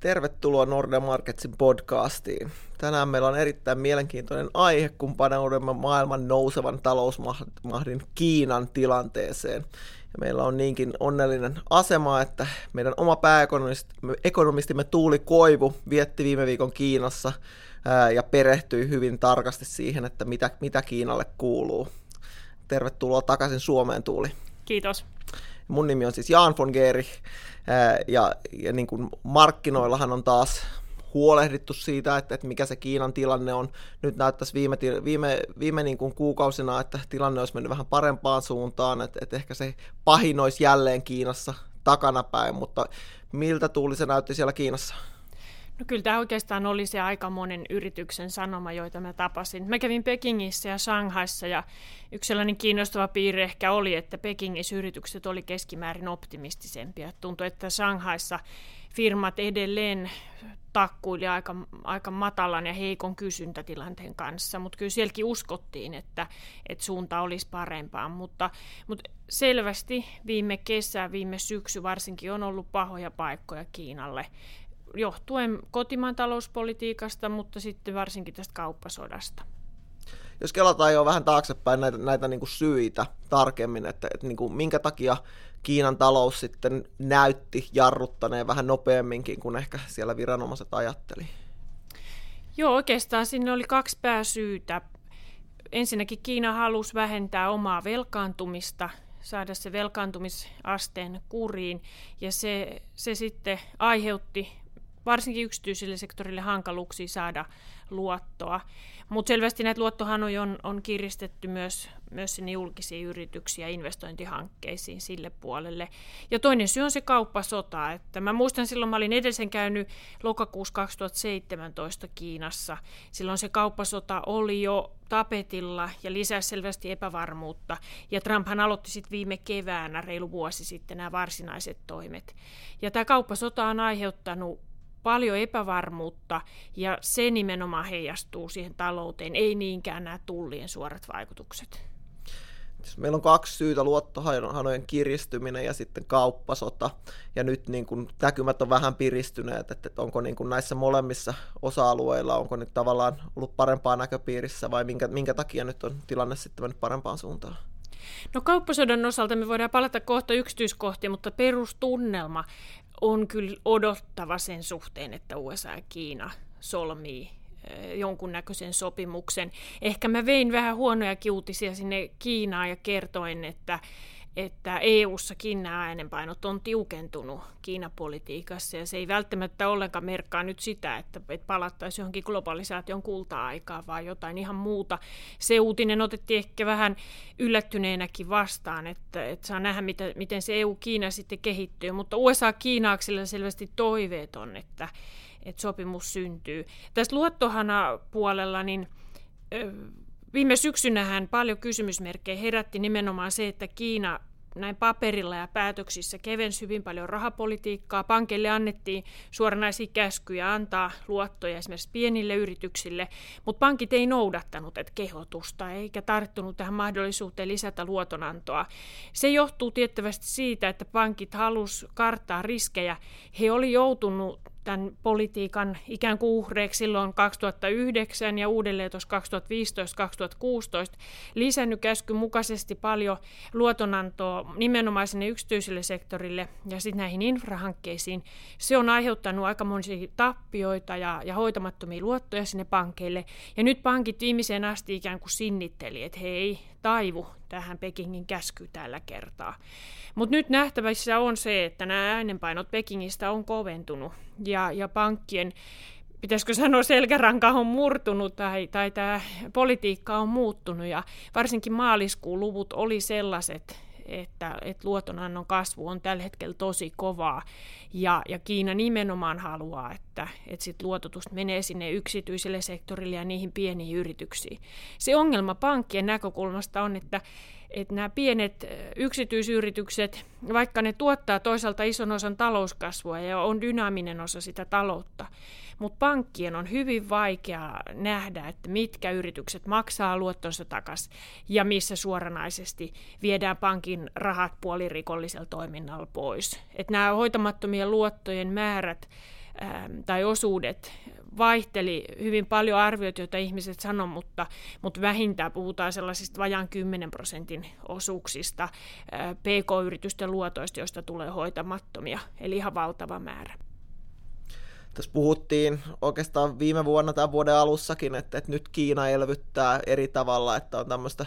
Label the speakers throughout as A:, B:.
A: Tervetuloa Nordea Marketsin podcastiin. Tänään meillä on erittäin mielenkiintoinen aihe, kun paneudumme maailman nousevan talousmahdin Kiinan tilanteeseen. Ja meillä on niinkin onnellinen asema, että meidän oma pääekonomistimme Tuuli Koivu vietti viime viikon Kiinassa ää, ja perehtyi hyvin tarkasti siihen, että mitä, mitä Kiinalle kuuluu. Tervetuloa takaisin Suomeen, Tuuli.
B: Kiitos.
A: Mun nimi on siis Jan von Geeri, ja, ja niin kuin markkinoillahan on taas huolehdittu siitä, että, että mikä se Kiinan tilanne on. Nyt näyttäisi viime, viime, viime niin kuin kuukausina, että tilanne olisi mennyt vähän parempaan suuntaan, että, että ehkä se pahin olisi jälleen Kiinassa takanapäin, mutta miltä tuuli se näytti siellä Kiinassa?
B: No kyllä tämä oikeastaan oli se aika monen yrityksen sanoma, joita mä tapasin. Mä kävin Pekingissä ja Shanghaissa ja yksi sellainen kiinnostava piirre ehkä oli, että Pekingissä yritykset oli keskimäärin optimistisempia. Tuntui, että Shanghaissa firmat edelleen takkuili aika, aika matalan ja heikon kysyntätilanteen kanssa, mutta kyllä sielläkin uskottiin, että, että suunta olisi parempaa, mutta, mutta selvästi viime kesä, viime syksy varsinkin on ollut pahoja paikkoja Kiinalle johtuen kotimaan talouspolitiikasta, mutta sitten varsinkin tästä kauppasodasta.
A: Jos kelataan jo vähän taaksepäin näitä, näitä niin kuin syitä tarkemmin, että, että niin kuin minkä takia Kiinan talous sitten näytti jarruttaneen vähän nopeamminkin kuin ehkä siellä viranomaiset ajatteli?
B: Joo, oikeastaan sinne oli kaksi pääsyytä. Ensinnäkin Kiina halusi vähentää omaa velkaantumista, saada se velkaantumisasteen kuriin, ja se, se sitten aiheutti varsinkin yksityiselle sektorille hankaluuksia saada luottoa. Mutta selvästi näitä luottohanoja on, on kiristetty myös, myös sinne julkisiin yrityksiin ja investointihankkeisiin sille puolelle. Ja toinen syy on se kauppasota. Että mä muistan silloin, mä olin edellisen käynyt lokakuussa 2017 Kiinassa. Silloin se kauppasota oli jo tapetilla ja lisäsi selvästi epävarmuutta. Ja Trumphan aloitti sitten viime keväänä, reilu vuosi sitten, nämä varsinaiset toimet. Ja tämä kauppasota on aiheuttanut paljon epävarmuutta ja se nimenomaan heijastuu siihen talouteen, ei niinkään nämä tullien suorat vaikutukset.
A: Meillä on kaksi syytä, luottohanojen kiristyminen ja sitten kauppasota. Ja nyt niin kuin, näkymät on vähän piristyneet, että onko niin kuin näissä molemmissa osa-alueilla, onko nyt tavallaan ollut parempaa näköpiirissä vai minkä, minkä takia nyt on tilanne sitten mennyt parempaan suuntaan?
B: No kauppasodan osalta me voidaan palata kohta yksityiskohtiin, mutta perustunnelma on kyllä odottava sen suhteen, että USA ja Kiina solmii eh, jonkunnäköisen sopimuksen. Ehkä mä vein vähän huonoja kiutisia sinne Kiinaan ja kertoin, että että EU-sakin nämä äänenpainot on tiukentunut Kiinapolitiikassa ja se ei välttämättä ollenkaan merkkaa nyt sitä, että, palattaisiin johonkin globalisaation kulta-aikaan, vaan jotain ihan muuta. Se uutinen otettiin ehkä vähän yllättyneenäkin vastaan, että, että saa nähdä, mitä, miten se EU-Kiina sitten kehittyy, mutta USA-Kiinaaksilla selvästi toiveet on, että, että sopimus syntyy. Tästä luottohana puolella, niin Viime syksynähän paljon kysymysmerkkejä herätti nimenomaan se, että Kiina näin paperilla ja päätöksissä kevensi hyvin paljon rahapolitiikkaa. Pankille annettiin suoranaisia käskyjä antaa luottoja esimerkiksi pienille yrityksille, mutta pankit ei noudattanut että kehotusta eikä tarttunut tähän mahdollisuuteen lisätä luotonantoa. Se johtuu tiettävästi siitä, että pankit halusivat karttaa riskejä. He oli joutunut tämän politiikan ikään kuin uhreiksi silloin 2009 ja uudelleen tuossa 2015-2016 lisännyt käskyn mukaisesti paljon luotonantoa nimenomaan sinne yksityiselle sektorille ja sitten näihin infrahankkeisiin. Se on aiheuttanut aika monia tappioita ja, ja hoitamattomia luottoja sinne pankeille. Ja nyt pankit viimeiseen asti ikään kuin sinnitteli, että he ei taivu tähän Pekingin käsky tällä kertaa. Mutta nyt nähtävissä on se, että nämä äänenpainot Pekingistä on koventunut ja, ja pankkien pitäisikö sanoa, selkäranka on murtunut tai, tai tämä politiikka on muuttunut ja varsinkin maaliskuun luvut oli sellaiset, että, että luotonannon kasvu on tällä hetkellä tosi kovaa. Ja, ja Kiina nimenomaan haluaa, että, että sit luototus menee sinne yksityiselle sektorille ja niihin pieniin yrityksiin. Se ongelma pankkien näkökulmasta on, että, että nämä pienet yksityisyritykset, vaikka ne tuottaa toisaalta ison osan talouskasvua ja on dynaaminen osa sitä taloutta, mutta pankkien on hyvin vaikea nähdä, että mitkä yritykset maksaa luottonsa takaisin ja missä suoranaisesti viedään pankin rahat puolirikollisella toiminnalla pois. Et nämä hoitamattomien luottojen määrät tai osuudet vaihteli hyvin paljon arvioita, joita ihmiset sanoi, mutta, mutta vähintään puhutaan sellaisista vajaan 10 prosentin osuuksista PK-yritysten luotoista, joista tulee hoitamattomia, eli ihan valtava määrä.
A: Tässä puhuttiin oikeastaan viime vuonna tai vuoden alussakin, että, että nyt Kiina elvyttää eri tavalla, että on tämmöistä,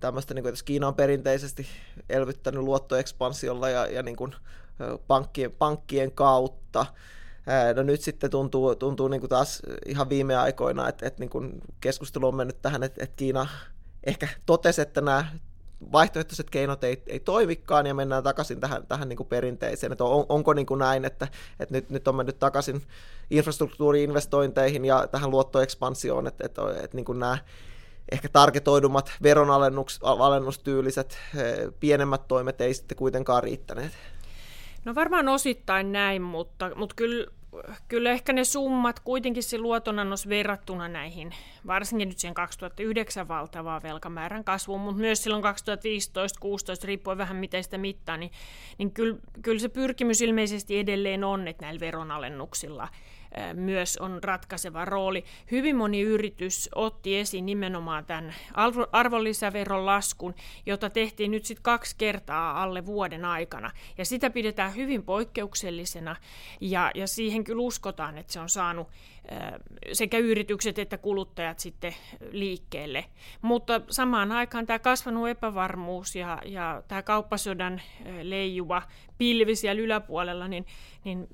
A: tämmöistä niin kuin, että Kiina on perinteisesti elvyttänyt luottoekspansiolla ja, ja niin kuin, pankkien, pankkien kautta. No nyt sitten tuntuu, tuntuu niin kuin taas ihan viime aikoina, että, että niin kuin keskustelu on mennyt tähän, että, että Kiina ehkä totesi, että nämä vaihtoehtoiset keinot ei, ei toimikaan ja mennään takaisin tähän, tähän niin kuin perinteiseen. Että on, onko niin kuin näin, että, että nyt, nyt on mennyt takaisin infrastruktuuriinvestointeihin ja tähän luottoekspansioon, että, että, että niin kuin nämä ehkä targetoidummat veronalennustyyliset pienemmät toimet ei sitten kuitenkaan riittäneet.
B: No varmaan osittain näin, mutta, mutta kyllä kyllä ehkä ne summat kuitenkin se luotonannos verrattuna näihin, varsinkin nyt siihen 2009 valtavaa velkamäärän kasvuun, mutta myös silloin 2015-2016, riippuen vähän miten sitä mittaa, niin, niin kyllä, kyllä se pyrkimys ilmeisesti edelleen on, että näillä veronalennuksilla – myös on ratkaiseva rooli. Hyvin moni yritys otti esiin nimenomaan tämän arvonlisäveron laskun, jota tehtiin nyt sitten kaksi kertaa alle vuoden aikana. Ja sitä pidetään hyvin poikkeuksellisena ja, ja siihen kyllä uskotaan, että se on saanut sekä yritykset että kuluttajat sitten liikkeelle. Mutta samaan aikaan tämä kasvanut epävarmuus ja, ja tämä kauppasodan leijuva pilvi siellä yläpuolella, niin, niin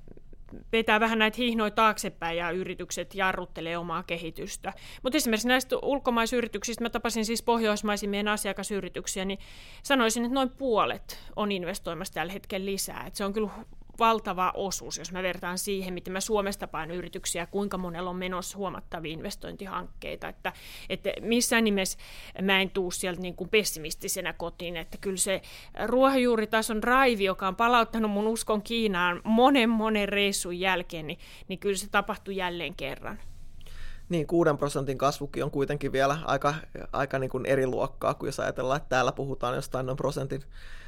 B: vetää vähän näitä hihnoja taaksepäin ja yritykset jarruttelee omaa kehitystä. Mutta esimerkiksi näistä ulkomaisyrityksistä, mä tapasin siis pohjoismaisia meidän asiakasyrityksiä, niin sanoisin, että noin puolet on investoimassa tällä hetkellä lisää. Et se on kyllä valtava osuus, jos mä vertaan siihen, miten mä Suomesta pain yrityksiä, kuinka monella on menossa huomattavia investointihankkeita, että, että missään nimessä mä en tuu sieltä niin kuin pessimistisenä kotiin, että kyllä se ruohonjuuritason raivi, joka on palauttanut mun uskon Kiinaan monen monen reissun jälkeen, niin, niin kyllä se tapahtui jälleen kerran.
A: Niin, 6 prosentin kasvukin on kuitenkin vielä aika, aika niin kuin eri luokkaa, kun jos ajatellaan, että täällä puhutaan jostain noin prosentin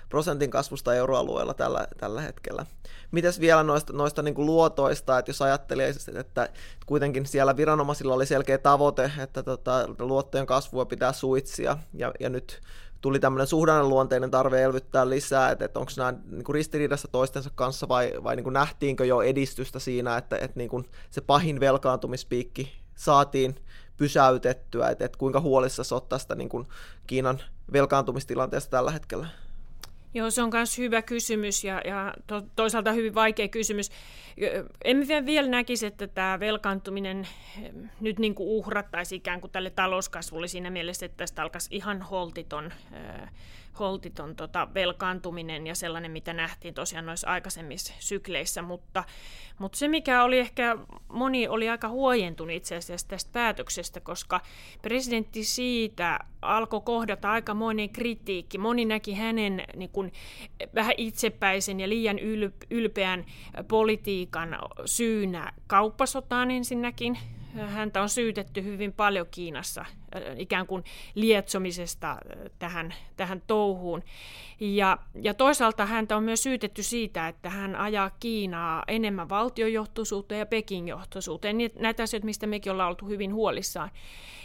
A: prosentin kasvusta euroalueella tällä, tällä hetkellä. Mites vielä noista, noista niin kuin luotoista, että jos ajattelee, että kuitenkin siellä viranomaisilla oli selkeä tavoite, että tota, luottojen kasvua pitää suitsia, ja, ja nyt tuli tämmöinen suhdanneluonteinen tarve elvyttää lisää, että, että onko nämä niin kuin ristiriidassa toistensa kanssa vai, vai niin kuin nähtiinkö jo edistystä siinä, että, että niin kuin se pahin velkaantumispiikki saatiin pysäytettyä, että, että kuinka huolissa olet tästä niin kuin Kiinan velkaantumistilanteesta tällä hetkellä?
B: Joo, se on myös hyvä kysymys ja, ja to, toisaalta hyvin vaikea kysymys. Emme vielä näkisi, että tämä velkaantuminen nyt niin kuin uhrattaisi ikään kuin tälle talouskasvulle siinä mielessä, että tästä alkaisi ihan holtiton holtiton tota, velkaantuminen ja sellainen, mitä nähtiin tosiaan noissa aikaisemmissa sykleissä, mutta, mutta se, mikä oli ehkä, moni oli aika huojentunut itse asiassa tästä päätöksestä, koska presidentti siitä alkoi kohdata aikamoinen kritiikki. Moni näki hänen niin kuin, vähän itsepäisen ja liian ylpeän politiikan syynä kauppasotaan ensinnäkin, häntä on syytetty hyvin paljon Kiinassa äh, ikään kuin lietsomisesta äh, tähän, tähän touhuun. Ja, ja toisaalta häntä on myös syytetty siitä, että hän ajaa Kiinaa enemmän valtiojohtoisuuteen ja Peking-johtoisuuteen, niin näitä asioita, mistä mekin ollaan oltu hyvin huolissaan.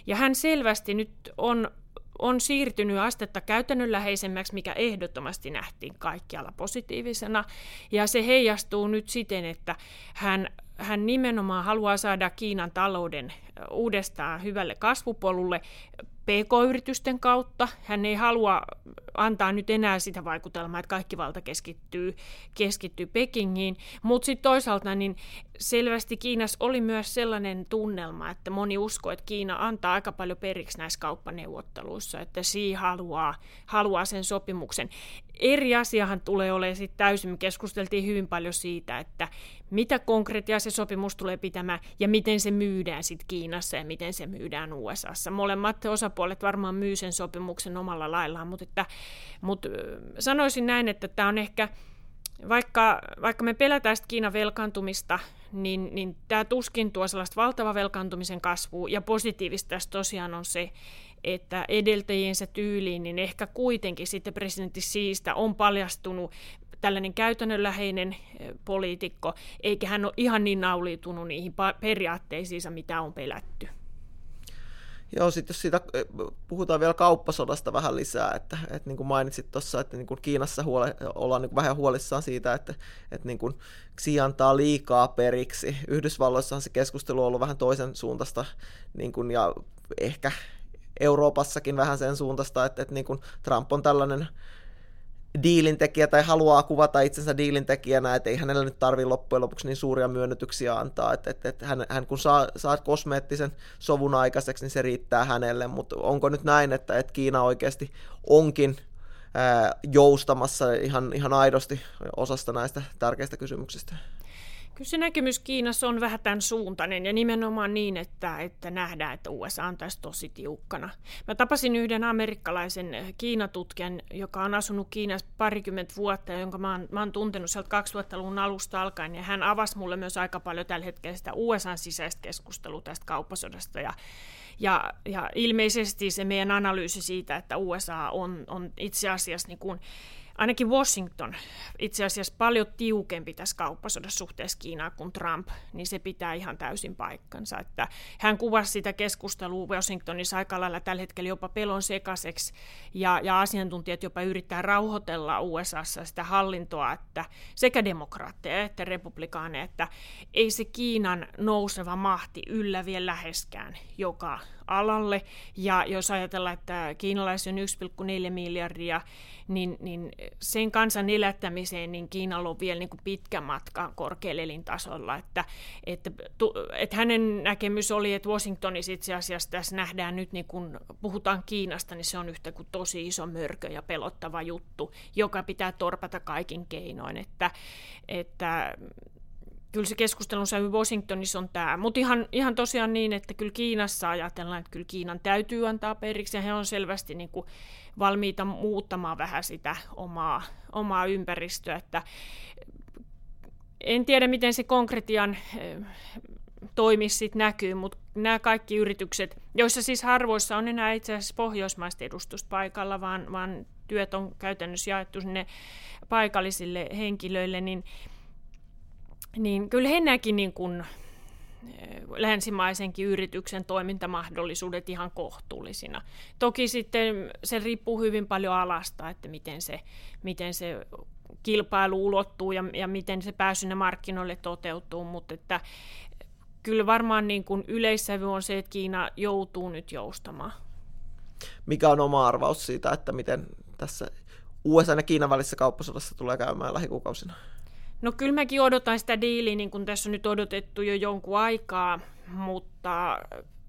B: Ja hän selvästi nyt on on siirtynyt astetta käytännönläheisemmäksi, mikä ehdottomasti nähtiin kaikkialla positiivisena. Ja se heijastuu nyt siten, että hän hän nimenomaan haluaa saada Kiinan talouden uudestaan hyvälle kasvupolulle PK-yritysten kautta. Hän ei halua antaa nyt enää sitä vaikutelmaa, että kaikki valta keskittyy, keskittyy Pekingiin. Mutta sitten toisaalta niin selvästi Kiinassa oli myös sellainen tunnelma, että moni uskoo, että Kiina antaa aika paljon periksi näissä kauppaneuvotteluissa, että Xi haluaa, haluaa sen sopimuksen. Eri asiahan tulee olemaan sitten täysin. Me keskusteltiin hyvin paljon siitä, että mitä konkreettia se sopimus tulee pitämään ja miten se myydään sitten Kiinassa ja miten se myydään USAssa. Molemmat osapuolet varmaan myy sen sopimuksen omalla laillaan, mutta, että, mutta sanoisin näin, että tämä on ehkä, vaikka, vaikka me pelätään sitä Kiinan velkaantumista, niin, niin tämä tuskin tuo sellaista valtava velkaantumisen kasvua, ja positiivista tässä tosiaan on se, että edeltäjiensä tyyliin, niin ehkä kuitenkin sitten presidentti Siistä on paljastunut tällainen käytännönläheinen poliitikko, eikä hän ole ihan niin nauliutunut niihin periaatteisiinsa, mitä on pelätty.
A: Joo, sitten jos siitä puhutaan vielä kauppasodasta vähän lisää, että, että niin kuin mainitsit tuossa, että niin kuin Kiinassa huole, ollaan niin kuin vähän huolissaan siitä, että, että niin kuin Xi antaa liikaa periksi. Yhdysvalloissahan se keskustelu on ollut vähän toisen suuntaista niin kuin, ja ehkä Euroopassakin vähän sen suuntaista, että, että niin kuin Trump on tällainen diilintekijä tai haluaa kuvata itsensä diilintekijänä, että ei hänellä nyt tarvitse loppujen lopuksi niin suuria myönnytyksiä antaa, että, että, että hän, hän kun saa, saa kosmeettisen sovun aikaiseksi, niin se riittää hänelle, mutta onko nyt näin, että, että Kiina oikeasti onkin ää, joustamassa ihan, ihan aidosti osasta näistä tärkeistä kysymyksistä?
B: Kyllä se näkemys Kiinassa on vähän tämän suuntainen ja nimenomaan niin, että, että nähdään, että USA on tässä tosi tiukkana. Mä tapasin yhden amerikkalaisen Kiinatutkijan, joka on asunut Kiinassa parikymmentä vuotta ja jonka mä oon, mä oon tuntenut sieltä 2000-luvun alusta alkaen ja hän avasi mulle myös aika paljon tällä hetkellä sitä USA sisäistä keskustelua tästä kauppasodasta ja ja, ja ilmeisesti se meidän analyysi siitä, että USA on, on itse asiassa niin kuin ainakin Washington itse asiassa paljon tiukempi tässä kauppasodassa suhteessa Kiinaan kuin Trump, niin se pitää ihan täysin paikkansa. Että hän kuvasi sitä keskustelua Washingtonissa aika lailla tällä hetkellä jopa pelon sekaiseksi, ja, ja asiantuntijat jopa yrittää rauhoitella USAssa sitä hallintoa, että sekä demokraatteja että republikaaneja, että ei se Kiinan nouseva mahti yllä vielä läheskään joka alalle. Ja jos ajatellaan, että kiinalaisia on 1,4 miljardia, niin, niin sen kansan elättämiseen niin Kiinalla on vielä niin kuin pitkä matka korkealla elintasolla. Että, että, että hänen näkemys oli, että Washingtonissa itse asiassa tässä nähdään nyt, niin kun puhutaan Kiinasta, niin se on yhtä kuin tosi iso mörkö ja pelottava juttu, joka pitää torpata kaikin keinoin. Että, että kyllä se keskustelun sävy Washingtonissa on tämä. Mutta ihan, ihan tosiaan niin, että kyllä Kiinassa ajatellaan, että kyllä Kiinan täytyy antaa periksi, ja he on selvästi niin kuin valmiita muuttamaan vähän sitä omaa, omaa ympäristöä. Että en tiedä, miten se konkretian eh, toimisi näkyy, mutta nämä kaikki yritykset, joissa siis harvoissa on enää itse asiassa pohjoismaista edustuspaikalla, vaan, vaan työt on käytännössä jaettu sinne paikallisille henkilöille, niin niin kyllä he näki niin kuin eh, länsimaisenkin yrityksen toimintamahdollisuudet ihan kohtuullisina. Toki sitten se riippuu hyvin paljon alasta, että miten se, miten se kilpailu ulottuu ja, ja miten se pääsy ne markkinoille toteutuu, mutta että kyllä varmaan niin kuin yleissävy on se, että Kiina joutuu nyt joustamaan.
A: Mikä on oma arvaus siitä, että miten tässä USA ja Kiinan välisessä kauppasodassa tulee käymään lähikuukausina?
B: No kyllä mäkin odotan sitä diiliä, niin kuin tässä on nyt odotettu jo jonkun aikaa, mutta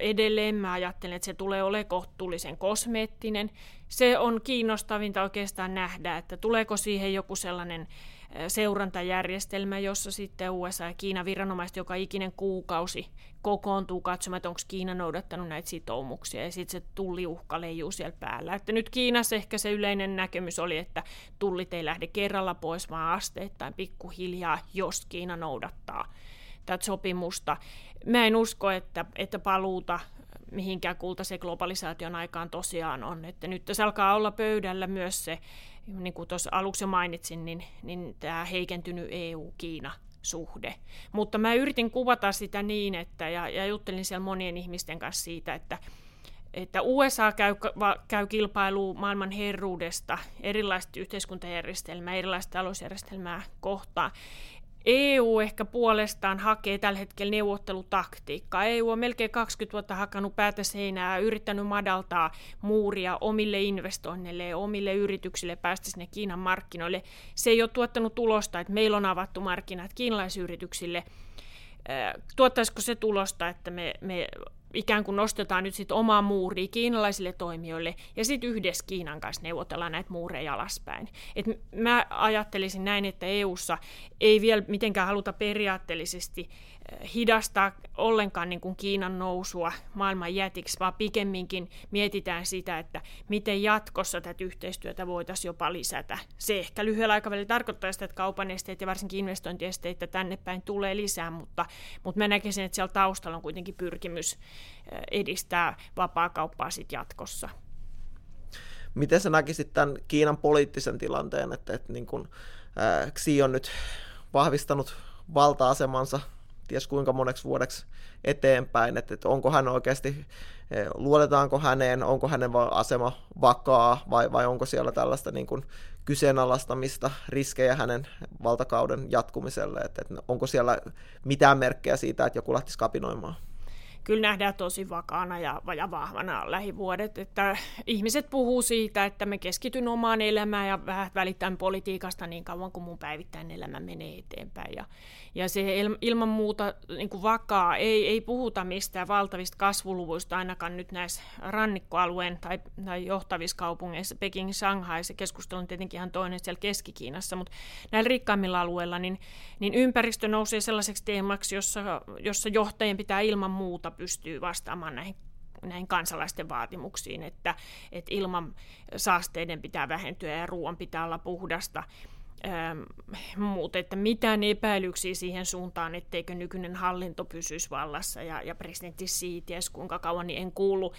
B: edelleen mä ajattelen, että se tulee olemaan kohtuullisen kosmeettinen. Se on kiinnostavinta oikeastaan nähdä, että tuleeko siihen joku sellainen seurantajärjestelmä, jossa sitten USA ja Kiinan viranomaiset joka ikinen kuukausi kokoontuu katsomaan, että onko Kiina noudattanut näitä sitoumuksia ja sitten se tulliuhka leijuu siellä päällä. Että nyt Kiinassa ehkä se yleinen näkemys oli, että tullit ei lähde kerralla pois, vaan asteittain pikkuhiljaa, jos Kiina noudattaa tätä sopimusta. Mä en usko, että, että paluuta mihinkään kultaisen globalisaation aikaan tosiaan on. Että nyt tässä alkaa olla pöydällä myös se niin kuin tuossa aluksi jo mainitsin, niin, niin tämä heikentynyt EU-Kiina-suhde. Mutta mä yritin kuvata sitä niin, että, ja, ja juttelin siellä monien ihmisten kanssa siitä, että, että USA käy, käy kilpailua maailman herruudesta, erilaista yhteiskuntajärjestelmää, erilaista talousjärjestelmää kohtaan. EU ehkä puolestaan hakee tällä hetkellä neuvottelutaktiikkaa. EU on melkein 20 vuotta hakannut päätä seinää yrittänyt madaltaa muuria omille investoinneille omille yrityksille päästä sinne Kiinan markkinoille. Se ei ole tuottanut tulosta, että meillä on avattu markkinat kiinalaisyrityksille. Tuottaisiko se tulosta, että me, me ikään kuin nostetaan nyt sitten omaa muuria kiinalaisille toimijoille ja sitten yhdessä Kiinan kanssa neuvotellaan näitä muureja alaspäin. Et mä ajattelisin näin, että EUssa ei vielä mitenkään haluta periaatteellisesti hidastaa ollenkaan niin kuin Kiinan nousua maailman jätiksi, vaan pikemminkin mietitään sitä, että miten jatkossa tätä yhteistyötä voitaisiin jopa lisätä. Se ehkä lyhyellä aikavälillä tarkoittaa sitä, että kaupan esteet ja varsinkin investointiesteitä tänne päin tulee lisää, mutta, mutta mä näkisin, että siellä taustalla on kuitenkin pyrkimys edistää vapaa-kauppaa sitten jatkossa.
A: Miten sä näkisit tämän Kiinan poliittisen tilanteen, että, että niin kun, Xi on nyt vahvistanut valta-asemansa ties kuinka moneksi vuodeksi eteenpäin, että, että onko hän oikeasti, luotetaanko häneen, onko hänen asema vakaa vai, vai onko siellä tällaista niin kuin kyseenalaistamista, riskejä hänen valtakauden jatkumiselle, että, että onko siellä mitään merkkejä siitä, että joku lähtisi kapinoimaan
B: kyllä nähdään tosi vakaana ja, ja vahvana lähivuodet. Että ihmiset puhuu siitä, että me keskityn omaan elämään ja vähän välitän politiikasta niin kauan kuin mun päivittäinen elämä menee eteenpäin. Ja, ja se ilman muuta niin kuin vakaa, ei, ei puhuta mistään valtavista kasvuluvuista ainakaan nyt näissä rannikkoalueen tai, tai johtavissa kaupungeissa, Peking, Shanghai, se keskustelu on tietenkin ihan toinen siellä Keski-Kiinassa, mutta näillä rikkaimmilla alueilla niin, niin ympäristö nousee sellaiseksi teemaksi, jossa, jossa johtajien pitää ilman muuta pystyä vastaamaan näihin näihin kansalaisten vaatimuksiin, että, että ilman saasteiden pitää vähentyä ja ruoan pitää olla puhdasta. Ähm, mutta että mitään epäilyksiä siihen suuntaan, etteikö nykyinen hallinto pysyisi vallassa ja, ja presidentti siitä, kuinka kauan, niin en kuulu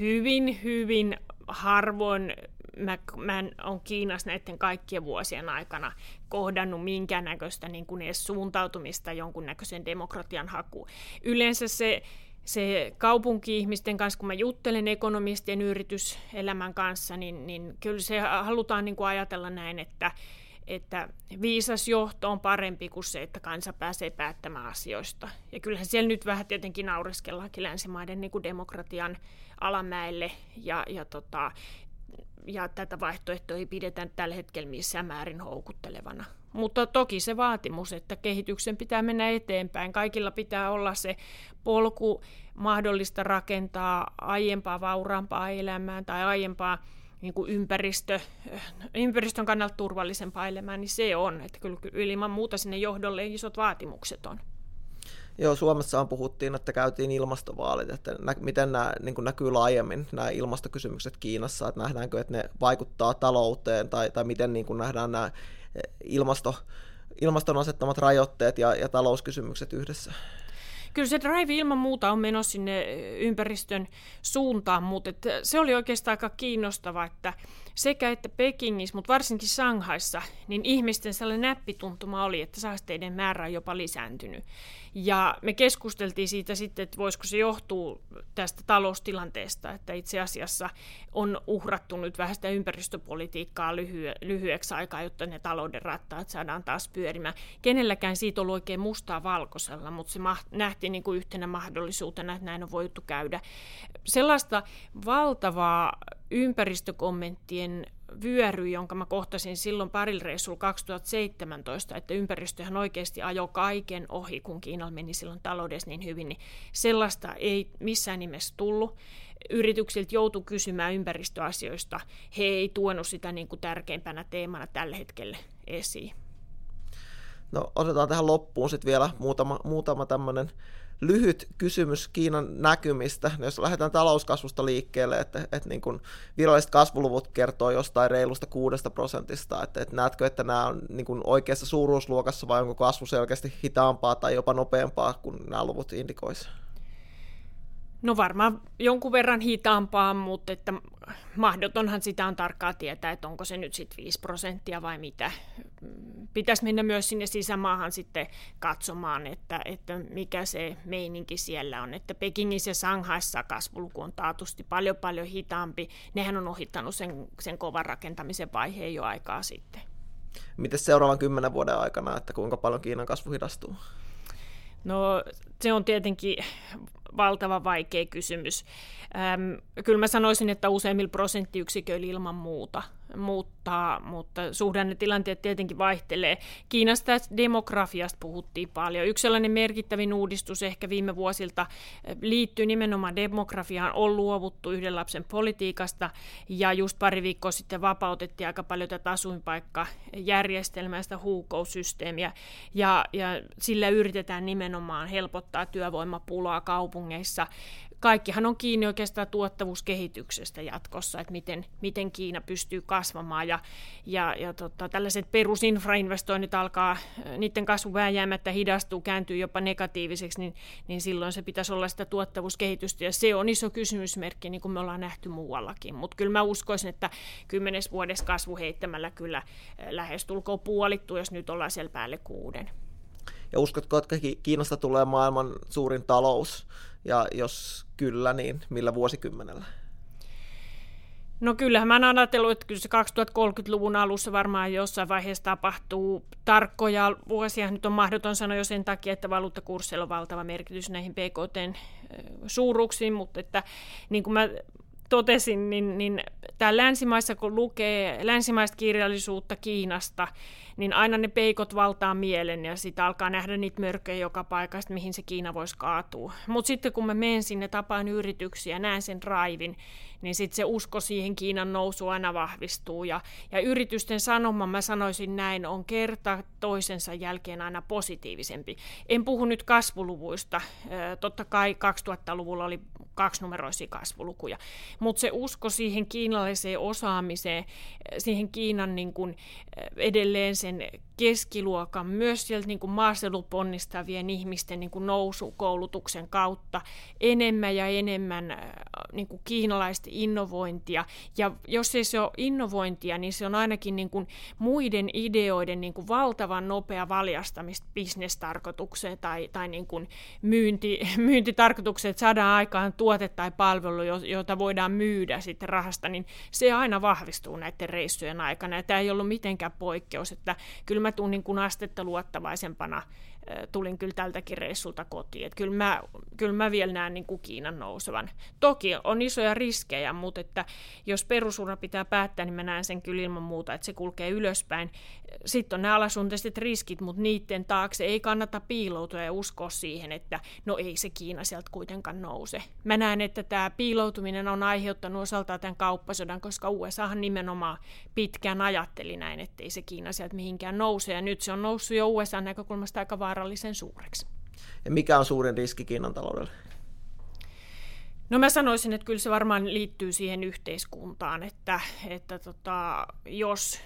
B: hyvin, hyvin harvoin mä, mä olen Kiinassa näiden kaikkien vuosien aikana kohdannut minkäännäköistä niin kuin edes suuntautumista jonkunnäköisen demokratian hakuun. Yleensä se, se kaupunki-ihmisten kanssa, kun mä juttelen ekonomistien yrityselämän kanssa, niin, niin kyllä se halutaan niin kuin ajatella näin, että, että viisas johto on parempi kuin se, että kansa pääsee päättämään asioista. Ja kyllähän siellä nyt vähän tietenkin naureskellaankin länsimaiden niin kuin demokratian alamäelle ja, ja, tota, ja tätä vaihtoehtoa ei pidetä tällä hetkellä missään määrin houkuttelevana. Mutta toki se vaatimus, että kehityksen pitää mennä eteenpäin. Kaikilla pitää olla se polku mahdollista rakentaa aiempaa vauraampaa elämää tai aiempaa niin kuin ympäristö, ympäristön kannalta turvallisempaa elämää, niin se on. Että kyllä ilman muuta sinne johdolle isot vaatimukset on.
A: Joo, Suomessahan puhuttiin, että käytiin ilmastovaalit, että nä- miten nämä niin näkyy laajemmin nämä ilmastokysymykset Kiinassa, että nähdäänkö, että ne vaikuttaa talouteen tai, tai miten niin nähdään nämä eh, ilmasto, ilmaston asettamat rajoitteet ja, ja talouskysymykset yhdessä.
B: Kyllä se drive ilman muuta on menossa sinne ympäristön suuntaan, mutta se oli oikeastaan aika kiinnostava, että sekä että Pekingissä, mutta varsinkin Shanghaissa, niin ihmisten sellainen näppituntuma oli, että saasteiden määrä on jopa lisääntynyt. Ja me keskusteltiin siitä sitten, että voisiko se johtua tästä taloustilanteesta, että itse asiassa on uhrattu nyt vähän sitä ympäristöpolitiikkaa lyhye, lyhyeksi aikaa, jotta ne talouden rattaat saadaan taas pyörimään. Kenelläkään siitä ollut oikein mustaa valkoisella, mutta se nähtiin niin kuin yhtenä mahdollisuutena, että näin on voitu käydä. Sellaista valtavaa ympäristökommenttien vyöry, jonka mä kohtasin silloin parilla reissulla 2017, että ympäristöhän oikeasti ajoi kaiken ohi, kun Kiinalla meni silloin taloudessa niin hyvin, niin sellaista ei missään nimessä tullut. Yrityksiltä joutui kysymään ympäristöasioista. He ei tuonut sitä niin kuin tärkeimpänä teemana tällä hetkellä esiin.
A: No otetaan tähän loppuun sitten vielä muutama, muutama tämmöinen lyhyt kysymys Kiinan näkymistä, jos lähdetään talouskasvusta liikkeelle, että, että niin kuin viralliset kasvuluvut kertoo jostain reilusta kuudesta prosentista, että, että näetkö, että nämä on niin kuin oikeassa suuruusluokassa vai onko kasvu selkeästi hitaampaa tai jopa nopeampaa kuin nämä luvut indikoisivat?
B: No varmaan jonkun verran hitaampaa, mutta että mahdotonhan sitä on tarkkaa tietää, että onko se nyt sitten 5 prosenttia vai mitä. Pitäisi mennä myös sinne sisämaahan sitten katsomaan, että, että mikä se meininki siellä on. Että Pekingissä ja Shanghaissa kasvuluku on taatusti paljon paljon hitaampi. Nehän on ohittanut sen, sen kovan rakentamisen vaiheen jo aikaa sitten.
A: Miten seuraavan kymmenen vuoden aikana, että kuinka paljon Kiinan kasvu hidastuu?
B: No se on tietenkin valtava vaikea kysymys. Ähm, kyllä mä sanoisin, että useimmilla prosenttiyksiköillä ilman muuta muuttaa, mutta suhdannetilanteet tietenkin vaihtelee. Kiinasta demografiasta puhuttiin paljon. Yksi sellainen merkittävin uudistus ehkä viime vuosilta liittyy nimenomaan demografiaan. On luovuttu yhden lapsen politiikasta ja just pari viikkoa sitten vapautettiin aika paljon tätä asuinpaikkajärjestelmää, sitä huukousysteemiä ja, ja sillä yritetään nimenomaan helpottaa työvoimapulaa kaupungeissa kaikkihan on kiinni oikeastaan tuottavuuskehityksestä jatkossa, että miten, miten Kiina pystyy kasvamaan ja, ja, ja tota, tällaiset perusinfrainvestoinnit alkaa, niiden kasvu vääjäämättä hidastuu, kääntyy jopa negatiiviseksi, niin, niin silloin se pitäisi olla sitä tuottavuuskehitystä ja se on iso kysymysmerkki, niin kuin me ollaan nähty muuallakin, mutta kyllä mä uskoisin, että kymmenes vuodessa kasvu heittämällä kyllä lähestulkoon puolittuu, jos nyt ollaan siellä päälle kuuden.
A: Ja uskotko, että Kiinasta tulee maailman suurin talous? Ja jos kyllä, niin millä vuosikymmenellä?
B: No kyllähän mä oon ajatellut, että kyllä se 2030-luvun alussa varmaan jossain vaiheessa tapahtuu tarkkoja vuosia. Nyt on mahdoton sanoa jo sen takia, että valuuttakurssilla on valtava merkitys näihin PKT suuruuksiin, mutta että niin kuin mä totesin, niin, niin tämä länsimaissa, kun lukee länsimaista kirjallisuutta Kiinasta, niin aina ne peikot valtaa mielen ja sitten alkaa nähdä niitä mörköjä joka paikasta, mihin se Kiina voisi kaatua. Mutta sitten kun mä menen sinne, tapaan yrityksiä, näen sen raivin, niin sitten se usko siihen Kiinan nousu aina vahvistuu. Ja, ja yritysten sanoma, mä sanoisin näin, on kerta toisensa jälkeen aina positiivisempi. En puhu nyt kasvuluvuista. Totta kai 2000-luvulla oli kaksinumeroisia kasvulukuja. Mutta se usko siihen kiinalaiseen osaamiseen, siihen Kiinan niin kun edelleen sen keskiluokan, myös sieltä niin maaseudun ponnistavien ihmisten niin kuin nousukoulutuksen kautta enemmän ja enemmän äh, niin kuin kiinalaista innovointia. Ja jos ei se ole innovointia, niin se on ainakin niin kuin muiden ideoiden niin kuin valtavan nopea valjastamista bisnestarkoitukseen tai, tai niin kuin myynti, myyntitarkoitukseen, että saadaan aikaan tuote tai palvelu, jota voidaan myydä sitten rahasta, niin se aina vahvistuu näiden reissujen aikana. Ja tämä ei ollut mitenkään poikkeus, että kyllä mä tuun niin kuin astetta luottavaisempana tulin kyllä tältäkin reissulta kotiin. Että kyllä, mä, kyllä mä vielä näen niin kuin Kiinan nousevan. Toki on isoja riskejä, mutta että jos perusura pitää päättää, niin mä näen sen kyllä ilman muuta, että se kulkee ylöspäin. Sitten on nämä alasunteiset riskit, mutta niiden taakse ei kannata piiloutua ja uskoa siihen, että no ei se Kiina sieltä kuitenkaan nouse. Mä näen, että tämä piiloutuminen on aiheuttanut osaltaan tämän kauppasodan, koska USAhan nimenomaan pitkään ajatteli näin, että ei se Kiina sieltä mihinkään nouse. Ja nyt se on noussut jo USA näkökulmasta aika vaarallisen suureksi.
A: Ja mikä on suurin riski Kiinan taloudelle?
B: No mä sanoisin, että kyllä se varmaan liittyy siihen yhteiskuntaan, että, että tota, jos,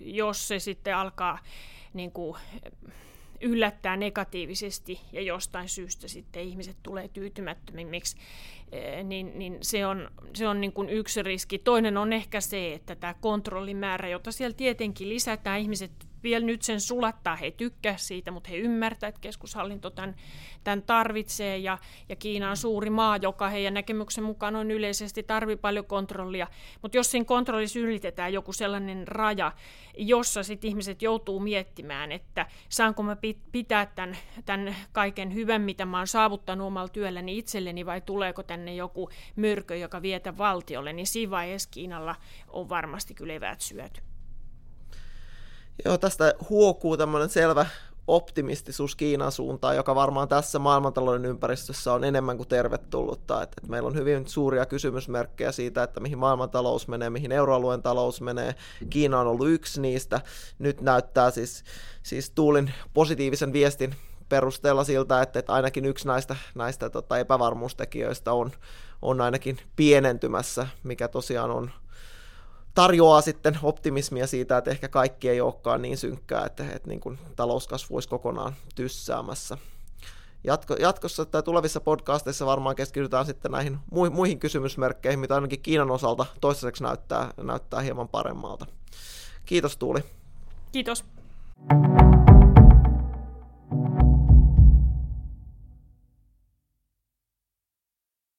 B: jos se sitten alkaa niin kuin, yllättää negatiivisesti ja jostain syystä sitten ihmiset tulee tyytymättömimmiksi, eh, niin, niin se on, se on niin kuin yksi riski. Toinen on ehkä se, että tämä kontrollimäärä, jota siellä tietenkin lisätään, ihmiset vielä nyt sen sulattaa. He tykkää siitä, mutta he ymmärtävät, että keskushallinto tämän, tämän tarvitsee ja, ja Kiina on suuri maa, joka heidän näkemyksen mukaan on yleisesti tarvi paljon kontrollia. Mutta jos siinä kontrollissa ylitetään joku sellainen raja, jossa sit ihmiset joutuu miettimään, että saanko mä pitää tämän, tämän kaiken hyvän, mitä mä oon saavuttanut omalla työlläni itselleni vai tuleeko tänne joku myrkö, joka vietä valtiolle, niin siinä vaiheessa Kiinalla on varmasti kyllä eväät syöty.
A: Joo, tästä huokuu tämmöinen selvä optimistisuus Kiinan suuntaan, joka varmaan tässä maailmantalouden ympäristössä on enemmän kuin tervetullutta. Että, että meillä on hyvin suuria kysymysmerkkejä siitä, että mihin maailmantalous menee, mihin euroalueen talous menee. Kiina on ollut yksi niistä. Nyt näyttää siis, siis Tuulin positiivisen viestin perusteella siltä, että, että ainakin yksi näistä, näistä tota, epävarmuustekijöistä on, on ainakin pienentymässä, mikä tosiaan on, tarjoaa sitten optimismia siitä, että ehkä kaikki ei olekaan niin synkkää, että, että niin kuin talouskasvu olisi kokonaan tyssäämässä. Jatko, jatkossa tai tulevissa podcasteissa varmaan keskitytään sitten näihin muihin kysymysmerkkeihin, mitä ainakin Kiinan osalta toistaiseksi näyttää, näyttää hieman paremmalta. Kiitos Tuuli.
B: Kiitos.